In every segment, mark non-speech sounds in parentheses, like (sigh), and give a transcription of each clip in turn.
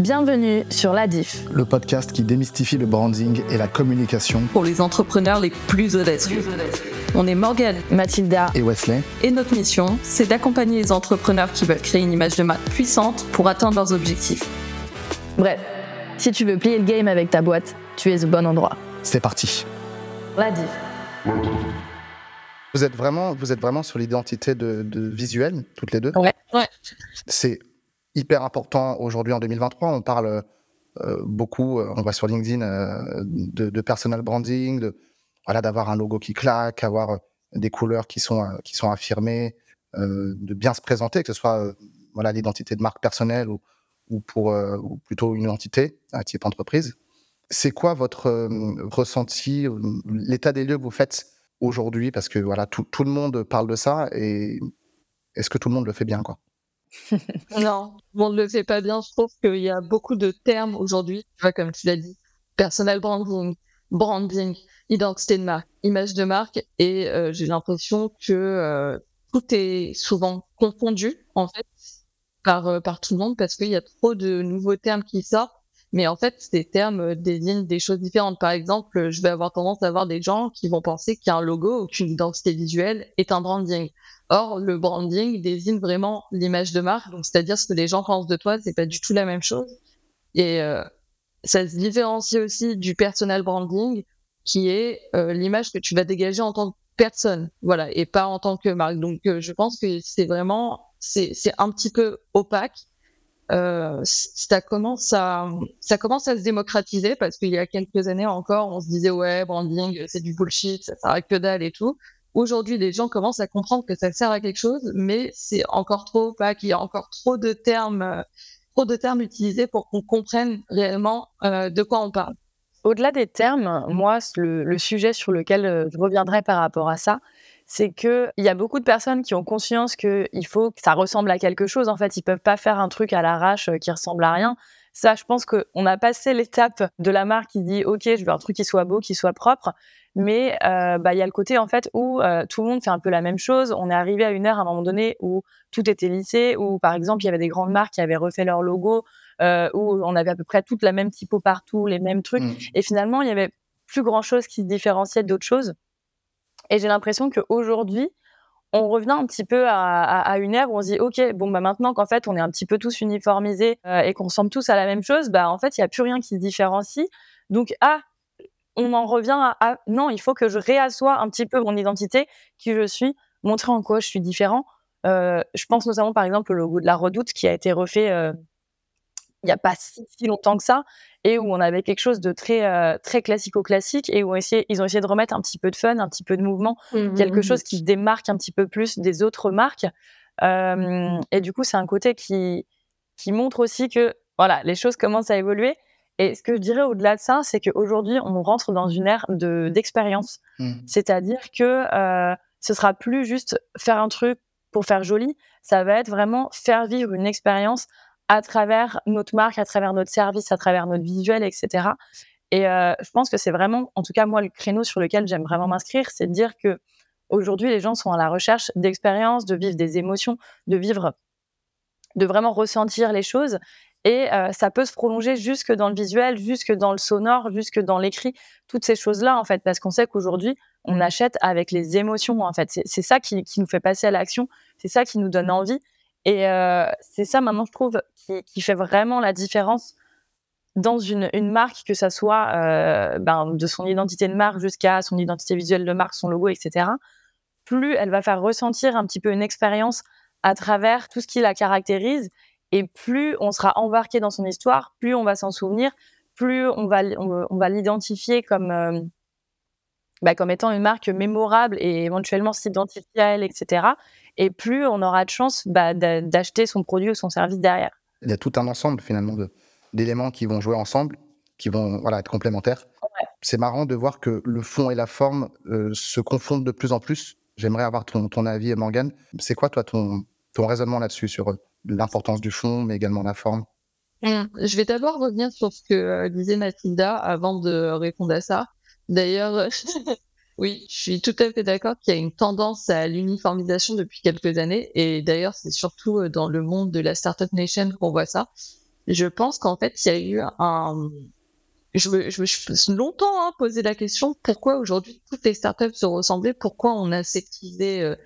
Bienvenue sur La Diff, le podcast qui démystifie le branding et la communication pour les entrepreneurs les plus audacieux. On est Morgane, Mathilda et Wesley. Et notre mission, c'est d'accompagner les entrepreneurs qui veulent créer une image de marque puissante pour atteindre leurs objectifs. Bref, si tu veux plier le game avec ta boîte, tu es au bon endroit. C'est parti. La Diff. Vous êtes vraiment, vous êtes vraiment sur l'identité de, de visuel, toutes les deux? Ouais. ouais. C'est hyper important aujourd'hui en 2023. On parle euh, beaucoup, euh, on voit sur LinkedIn, euh, de, personal branding, voilà, d'avoir un logo qui claque, avoir des couleurs qui sont, qui sont affirmées, de bien se présenter, que ce soit voilà, l'identité de marque personnelle ou, ou pour ou plutôt une identité, un type entreprise. C'est quoi votre ressenti, l'état des lieux que vous faites aujourd'hui? Parce que voilà, tout, tout, le monde parle de ça et est-ce que tout le monde le fait bien quoi? (laughs) non, on ne le fait pas bien. Je trouve qu'il y a beaucoup de termes aujourd'hui, tu vois, comme tu l'as dit, personal branding, branding, identité de marque, image de marque, et euh, j'ai l'impression que euh, tout est souvent confondu en fait par euh, par tout le monde parce qu'il y a trop de nouveaux termes qui sortent. Mais en fait, ces termes désignent des choses différentes. Par exemple, je vais avoir tendance à avoir des gens qui vont penser qu'un logo ou qu'une identité visuelle est un branding. Or, le branding désigne vraiment l'image de marque, donc c'est-à-dire ce que les gens pensent de toi, c'est pas du tout la même chose. Et euh, ça se différencie aussi du personal branding, qui est euh, l'image que tu vas dégager en tant que personne, voilà, et pas en tant que marque. Donc, euh, je pense que c'est vraiment, c'est un petit peu opaque. Euh, ça commence à ça commence à se démocratiser parce qu'il y a quelques années encore, on se disait ouais branding c'est du bullshit, ça sert à que dalle et tout. Aujourd'hui, les gens commencent à comprendre que ça sert à quelque chose, mais c'est encore trop pas qu'il y a encore trop de termes, trop de termes utilisés pour qu'on comprenne réellement euh, de quoi on parle. Au-delà des termes, moi, le, le, sujet sur lequel euh, je reviendrai par rapport à ça, c'est que il y a beaucoup de personnes qui ont conscience qu'il faut que ça ressemble à quelque chose. En fait, ils peuvent pas faire un truc à l'arrache euh, qui ressemble à rien. Ça, je pense qu'on a passé l'étape de la marque qui dit OK, je veux un truc qui soit beau, qui soit propre. Mais euh, bah, il y a le côté en fait où euh, tout le monde fait un peu la même chose. On est arrivé à une ère à un moment donné où tout était lissé, où par exemple il y avait des grandes marques qui avaient refait leur logo, euh, où on avait à peu près toute la même typo partout, les mêmes trucs. Mmh. Et finalement, il y avait plus grand chose qui se différenciait d'autres choses. Et j'ai l'impression qu'aujourd'hui, on revient un petit peu à, à, à, une ère où on se dit ok bon bah maintenant qu'en fait on est un petit peu tous uniformisés euh, et qu'on ressemble tous à la même chose bah en fait il y a plus rien qui se différencie. Donc ah on en revient à, non il faut que je réassoie un petit peu mon identité qui je suis montrer en quoi je suis différent. Euh, je pense notamment par exemple au logo de la Redoute qui a été refait euh, il n'y a pas si, longtemps que ça et où on avait quelque chose de très euh, très classico-classique et où on ils ont essayé de remettre un petit peu de fun, un petit peu de mouvement, mmh, quelque chose qui démarque un petit peu plus des autres marques. Euh, et du coup, c'est un côté qui qui montre aussi que voilà, les choses commencent à évoluer. Et ce que je dirais au-delà de ça, c'est qu'aujourd'hui, on rentre dans une ère de d'expérience, mmh. c'est-à-dire que euh, ce sera plus juste faire un truc pour faire joli, ça va être vraiment faire vivre une expérience à travers notre marque, à travers notre service, à travers notre visuel, etc. Et euh, je pense que c'est vraiment, en tout cas moi, le créneau sur lequel j'aime vraiment m'inscrire, c'est de dire que aujourd'hui les gens sont à la recherche d'expériences, de vivre des émotions, de vivre, de vraiment ressentir les choses. Et euh, ça peut se prolonger jusque dans le visuel, jusque dans le sonore, jusque dans l'écrit, toutes ces choses-là en fait, parce qu'on sait qu'aujourd'hui on achète avec les émotions en fait. C'est ça qui, qui nous fait passer à l'action, c'est ça qui nous donne envie. Et euh, c'est ça maintenant, je trouve, qui, fait vraiment la différence dans une, marque, que ça soit euh, ben, de son identité de marque jusqu'à son identité visuelle de marque, son logo, etc. Plus elle va faire ressentir un petit peu une expérience à travers tout ce qui la caractérise, et plus on sera embarqué dans son histoire, plus on va s'en souvenir, plus on va, l'identifier comme, euh, bah, comme étant une marque mémorable et éventuellement s'identifier à elle, etc et plus on aura de chance bah, d'acheter son produit ou son service derrière. Il y a tout un ensemble finalement d'éléments qui vont jouer ensemble, qui vont voilà, être complémentaires. Ouais. C'est marrant de voir que le fond et la forme euh, se confondent de plus en plus. J'aimerais avoir ton, ton avis, Morgane. C'est quoi, toi, ton, ton raisonnement là-dessus, sur euh, l'importance du fond, mais également la forme? Mmh. Je vais d'abord revenir sur ce que euh, disait Mathilda avant de répondre à ça. D'ailleurs, (laughs) Oui, je suis tout à fait d'accord qu'il y a une tendance à l'uniformisation depuis quelques années. Et d'ailleurs, c'est surtout euh, dans le monde de la Startup Nation qu'on voit ça. je pense qu'en fait, il y a eu un. Je me, je me suis longtemps hein, posé la question pourquoi aujourd'hui toutes les startups se ressemblaient, pourquoi on a euh,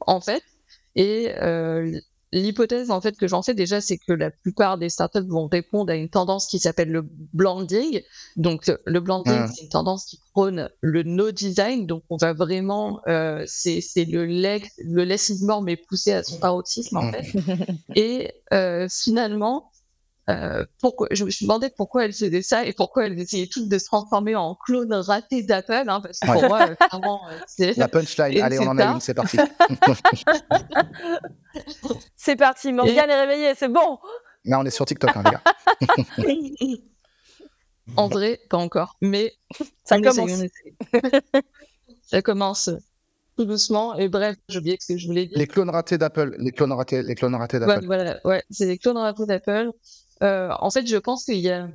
en fait? Et euh, l'hypothèse en fait que j'en sais déjà, c'est que la plupart des startups vont répondre à une tendance qui s'appelle le blending. Donc le blending, c'est une tendance qui prône le no design. Donc on va vraiment, euh, c'est le le less is more mais poussé à son paroxysme en fait. Et euh, finalement, euh, pourquoi, je me suis demandé pourquoi elles faisaient ça et pourquoi elles essayaient toutes de se transformer en clones ratés d'Apple, hein, parce que pour moi, euh, clairement, euh, c'est... La punchline, (laughs) allez, on en a une, c'est parti. (laughs) c'est parti, Morgane est réveillée, c'est bon Là, on est sur TikTok, hein, les gars. (laughs) en vrai, pas encore, mais ça commence. ça commence tout doucement. Et bref, j'ai oublié ce que je voulais dire. Les clones ratés d'Apple. Les clones ratés, les clones ratés d'Apple. voilà, ouais, c'est les clones ratés d'Apple. Euh, en fait, je pense qu'il y a,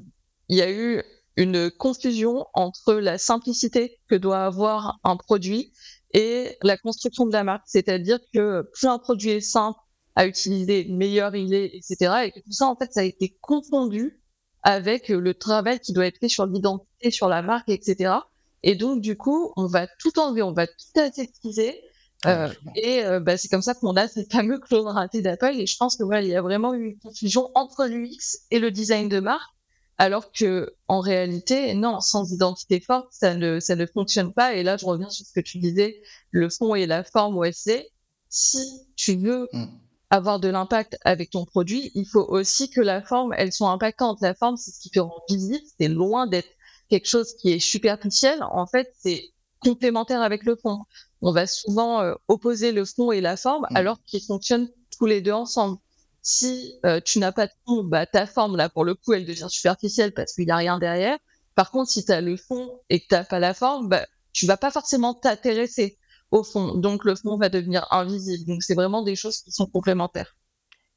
il y a eu une confusion entre la simplicité que doit avoir un produit et la construction de la marque. C'est-à-dire que plus un produit est simple à utiliser, meilleur il est, etc. Et que tout ça, en fait, ça a été confondu avec le travail qui doit être fait sur l'identité, sur la marque, etc. Et donc, du coup, on va tout enlever, on va tout aseptiser euh, et euh, bah, c'est comme ça qu'on a ces fameux clones ratés d'Apple. Et je pense que voilà, il y a vraiment eu une confusion entre l'UX et le design de marque, alors que en réalité, non, sans identité forte, ça ne ça ne fonctionne pas. Et là, je reviens sur ce que tu disais, le fond et la forme OSD. Si tu veux mm. avoir de l'impact avec ton produit, il faut aussi que la forme, elle soit impactante. La forme, c'est ce qui te rend visible. C'est loin d'être quelque chose qui est superficiel. En fait, c'est complémentaire avec le fond on va souvent euh, opposer le fond et la forme mm. alors qu'ils fonctionnent tous les deux ensemble. Si euh, tu n'as pas de fond, bah, ta forme, là, pour le coup, elle devient superficielle parce qu'il n'y a rien derrière. Par contre, si tu as le fond et que tu n'as pas la forme, bah, tu vas pas forcément t'intéresser au fond. Donc, le fond va devenir invisible. Donc, c'est vraiment des choses qui sont complémentaires.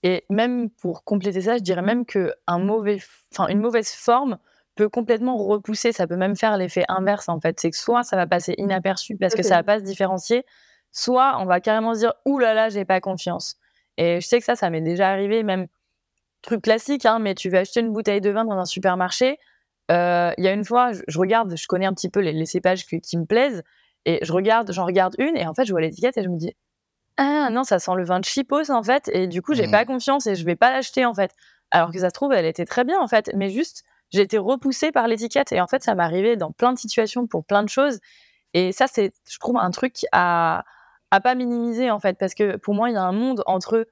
Et même pour compléter ça, je dirais même que un mauvais, enfin, une mauvaise forme peut complètement repousser, ça peut même faire l'effet inverse en fait. C'est que soit ça va passer inaperçu parce que ça va pas se différencier, soit on va carrément se dire ouh là là, j'ai pas confiance. Et je sais que ça, ça m'est déjà arrivé, même truc classique, hein, mais tu vas acheter une bouteille de vin dans un supermarché. Euh, il y a une fois, je, regarde, je connais un petit peu les, cépages qui, me plaisent, et je regarde, j'en regarde une, et en fait, je vois l'étiquette et je me dis ah non, ça sent le vin de chipos en fait, et du coup, j'ai pas mmh. confiance et je vais pas l'acheter en fait. Alors que ça se trouve, elle était très bien en fait, mais juste j'ai été repoussée par l'étiquette. Et en fait, ça m'est arrivé dans plein de situations pour plein de choses. Et ça, c'est, je trouve, un truc à, à pas minimiser, en fait, parce que pour moi, il y a un monde entre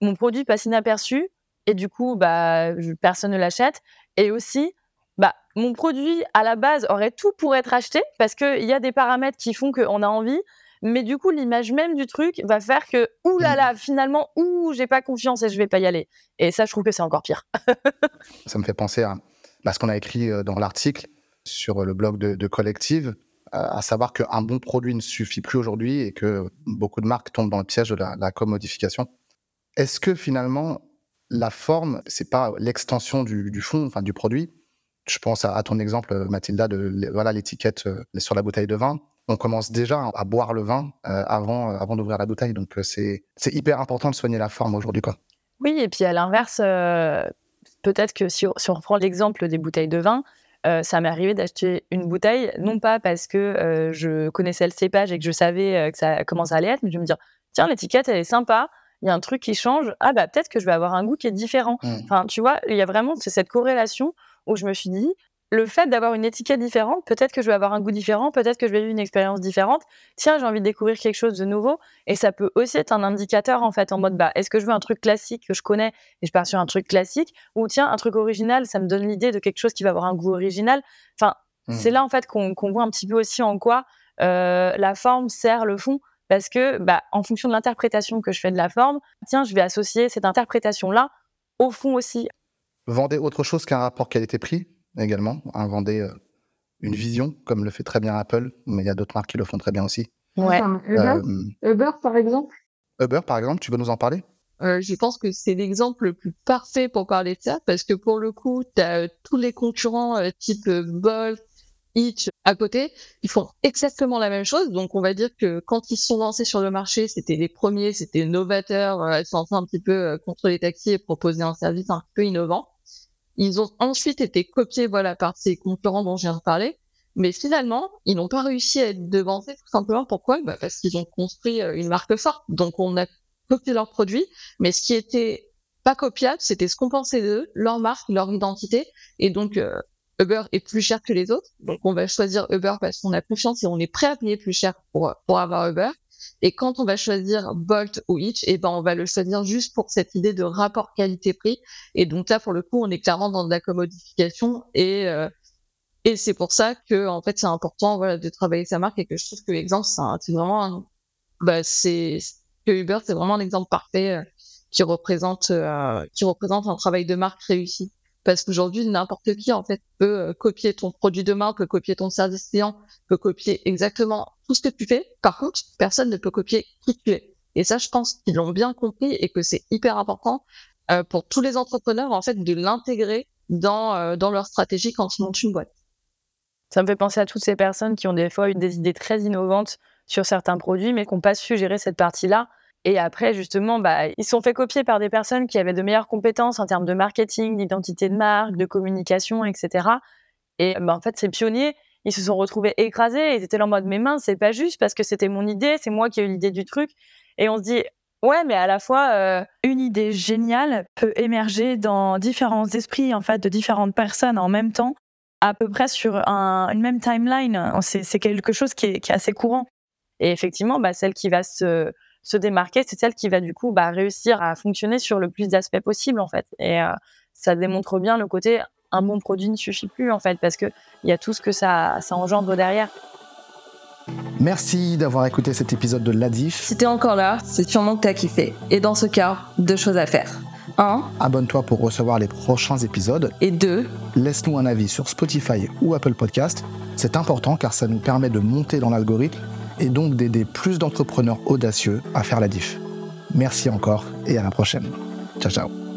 mon produit passe inaperçu et du coup, bah, personne ne l'achète. Et aussi, bah, mon produit, à la base, aurait tout pour être acheté parce qu'il y a des paramètres qui font qu'on a envie. Mais du coup, l'image même du truc va faire que, ouh là là, finalement, ouh, j'ai pas confiance et je vais pas y aller. Et ça, je trouve que c'est encore pire. (laughs) ça me fait penser à bah, ce qu'on a écrit euh, dans l'article sur le blog de, Collective, euh, à savoir qu'un bon produit ne suffit plus aujourd'hui et que beaucoup de marques tombent dans le piège de la, commodification. Est-ce que finalement, la forme, c'est pas l'extension du, fond, enfin du produit? Je pense à, ton exemple, Mathilda, de voilà l'étiquette euh, sur la bouteille de vin. On commence déjà à boire le vin avant, d'ouvrir la bouteille. Donc c'est hyper important de soigner la forme aujourd'hui. Oui, et puis à l'inverse, peut-être que si, on reprend l'exemple des bouteilles de vin, euh, ça m'est arrivé d'acheter une bouteille, non pas parce que euh, je connaissais le cépage et que je savais euh, que ça, comment ça allait être, mais je me dire, tiens, l'étiquette, elle est sympa, il y a un truc qui change, ah bah peut-être que je vais avoir un goût qui est différent. Mmh. Enfin, tu vois, il y a vraiment cette corrélation où je me suis dit, le fait d'avoir une étiquette différente, peut-être que je vais avoir un goût différent, peut-être que je vais vivre une expérience différente. Tiens, j'ai envie de découvrir quelque chose de nouveau. Et ça peut aussi être un indicateur, en fait, en mode, bah, est-ce que je veux un truc classique que je connais et je pars sur un truc classique? Ou tiens, un truc original, ça me donne l'idée de quelque chose qui va avoir un goût original. Enfin, mmh. c'est là, en fait, qu'on voit un petit peu aussi en quoi euh, la forme sert le fond. Parce que, bah, en fonction de l'interprétation que je fais de la forme, tiens, je vais associer cette interprétation-là au fond aussi. Vendez autre chose qu'un rapport qualité-prix? Également, inventer euh, une vision, comme le fait très bien Apple, mais il y a d'autres marques qui le font très bien aussi. Ouais. Euh, Uber, par exemple? Uber, par exemple, tu veux nous en parler? Euh, je pense que c'est l'exemple le plus parfait pour parler de ça, parce que pour le coup, tu as tous les concurrents type Bolt, Hitch à côté, ils font exactement la même chose. Donc, on va dire que quand ils sont lancés sur le marché, c'était les premiers, c'était novateurs, euh, ils sont un petit peu euh, contre les taxis et proposer un service un peu innovant. Ils ont ensuite été copiés, voilà, par ces concurrents dont je viens de parler. Mais finalement, ils n'ont pas réussi à être devancés tout simplement. Pourquoi? Bah Parce qu'ils ont construit euh, une marque forte. Donc, on a copié leurs produits, mais ce qui était pas copiable, c'était ce qu'on pensait d'eux, leur marque, leur identité. Et donc, euh, Uber est plus cher que les autres. Donc, on va choisir Uber parce qu'on a confiance et on est prêt à payer plus cher pour, pour avoir Uber. Et quand on va choisir Bolt ou Hitch, et eh ben, on va le choisir juste pour cette idée de rapport qualité-prix. Et donc là, pour le coup, on est clairement dans de la commodification et, euh, et c'est pour ça que, en fait, c'est important, de travailler sa marque et que je trouve que l'exemple, c'est vraiment, bah, c'est, que Uber, c'est vraiment un exemple parfait euh, qui représente, euh, qui représente un travail de marque réussi. Parce qu'aujourd'hui, n'importe qui, en fait, peut euh, copier ton produit de marque, peut copier ton service client, peut copier exactement tout ce que tu fais. Par contre, personne ne peut copier qui tu es. Et ça, je pense qu'ils l'ont bien compris et que c'est hyper important euh, pour tous les entrepreneurs, en fait, de l'intégrer dans, euh, dans leur stratégie quand ils montent une boîte. Ça me fait penser à toutes ces personnes qui ont des fois eu des idées très innovantes sur certains produits, mais qui n'ont pas su gérer cette partie-là et après, justement, bah, ils sont fait copier par des personnes qui avaient de meilleures compétences en termes de marketing, d'identité de marque, de communication, etc. Et bah, en fait, ces pionniers, ils se sont retrouvés écrasés. Ils étaient là en mode, mais mince, c'est pas juste parce que c'était mon idée, c'est moi qui ai eu l'idée du truc. Et on se dit, ouais, mais à la fois, euh, une idée géniale peut émerger dans différents esprits, en fait, de différentes personnes en même temps, à peu près sur une même timeline. C'est quelque chose qui est, assez courant. Et effectivement, bah, celle qui va se se démarquer, c'est celle qui va du coup bah, réussir à fonctionner sur le plus d'aspects possible en fait. Et euh, ça démontre bien le côté un bon produit ne suffit plus en fait parce que il y a tout ce que ça, ça engendre derrière. Merci d'avoir écouté cet épisode de l'Adif. Si t'es encore là, c'est sûrement que t'as kiffé. Et dans ce cas, deux choses à faire. 1. Abonne-toi pour recevoir les prochains épisodes. Et 2. Laisse-nous un avis sur Spotify ou Apple Podcast. C'est important car ça nous permet de monter dans l'algorithme et donc d'aider plus d'entrepreneurs audacieux à faire la diff. Merci encore et à la prochaine. Ciao ciao.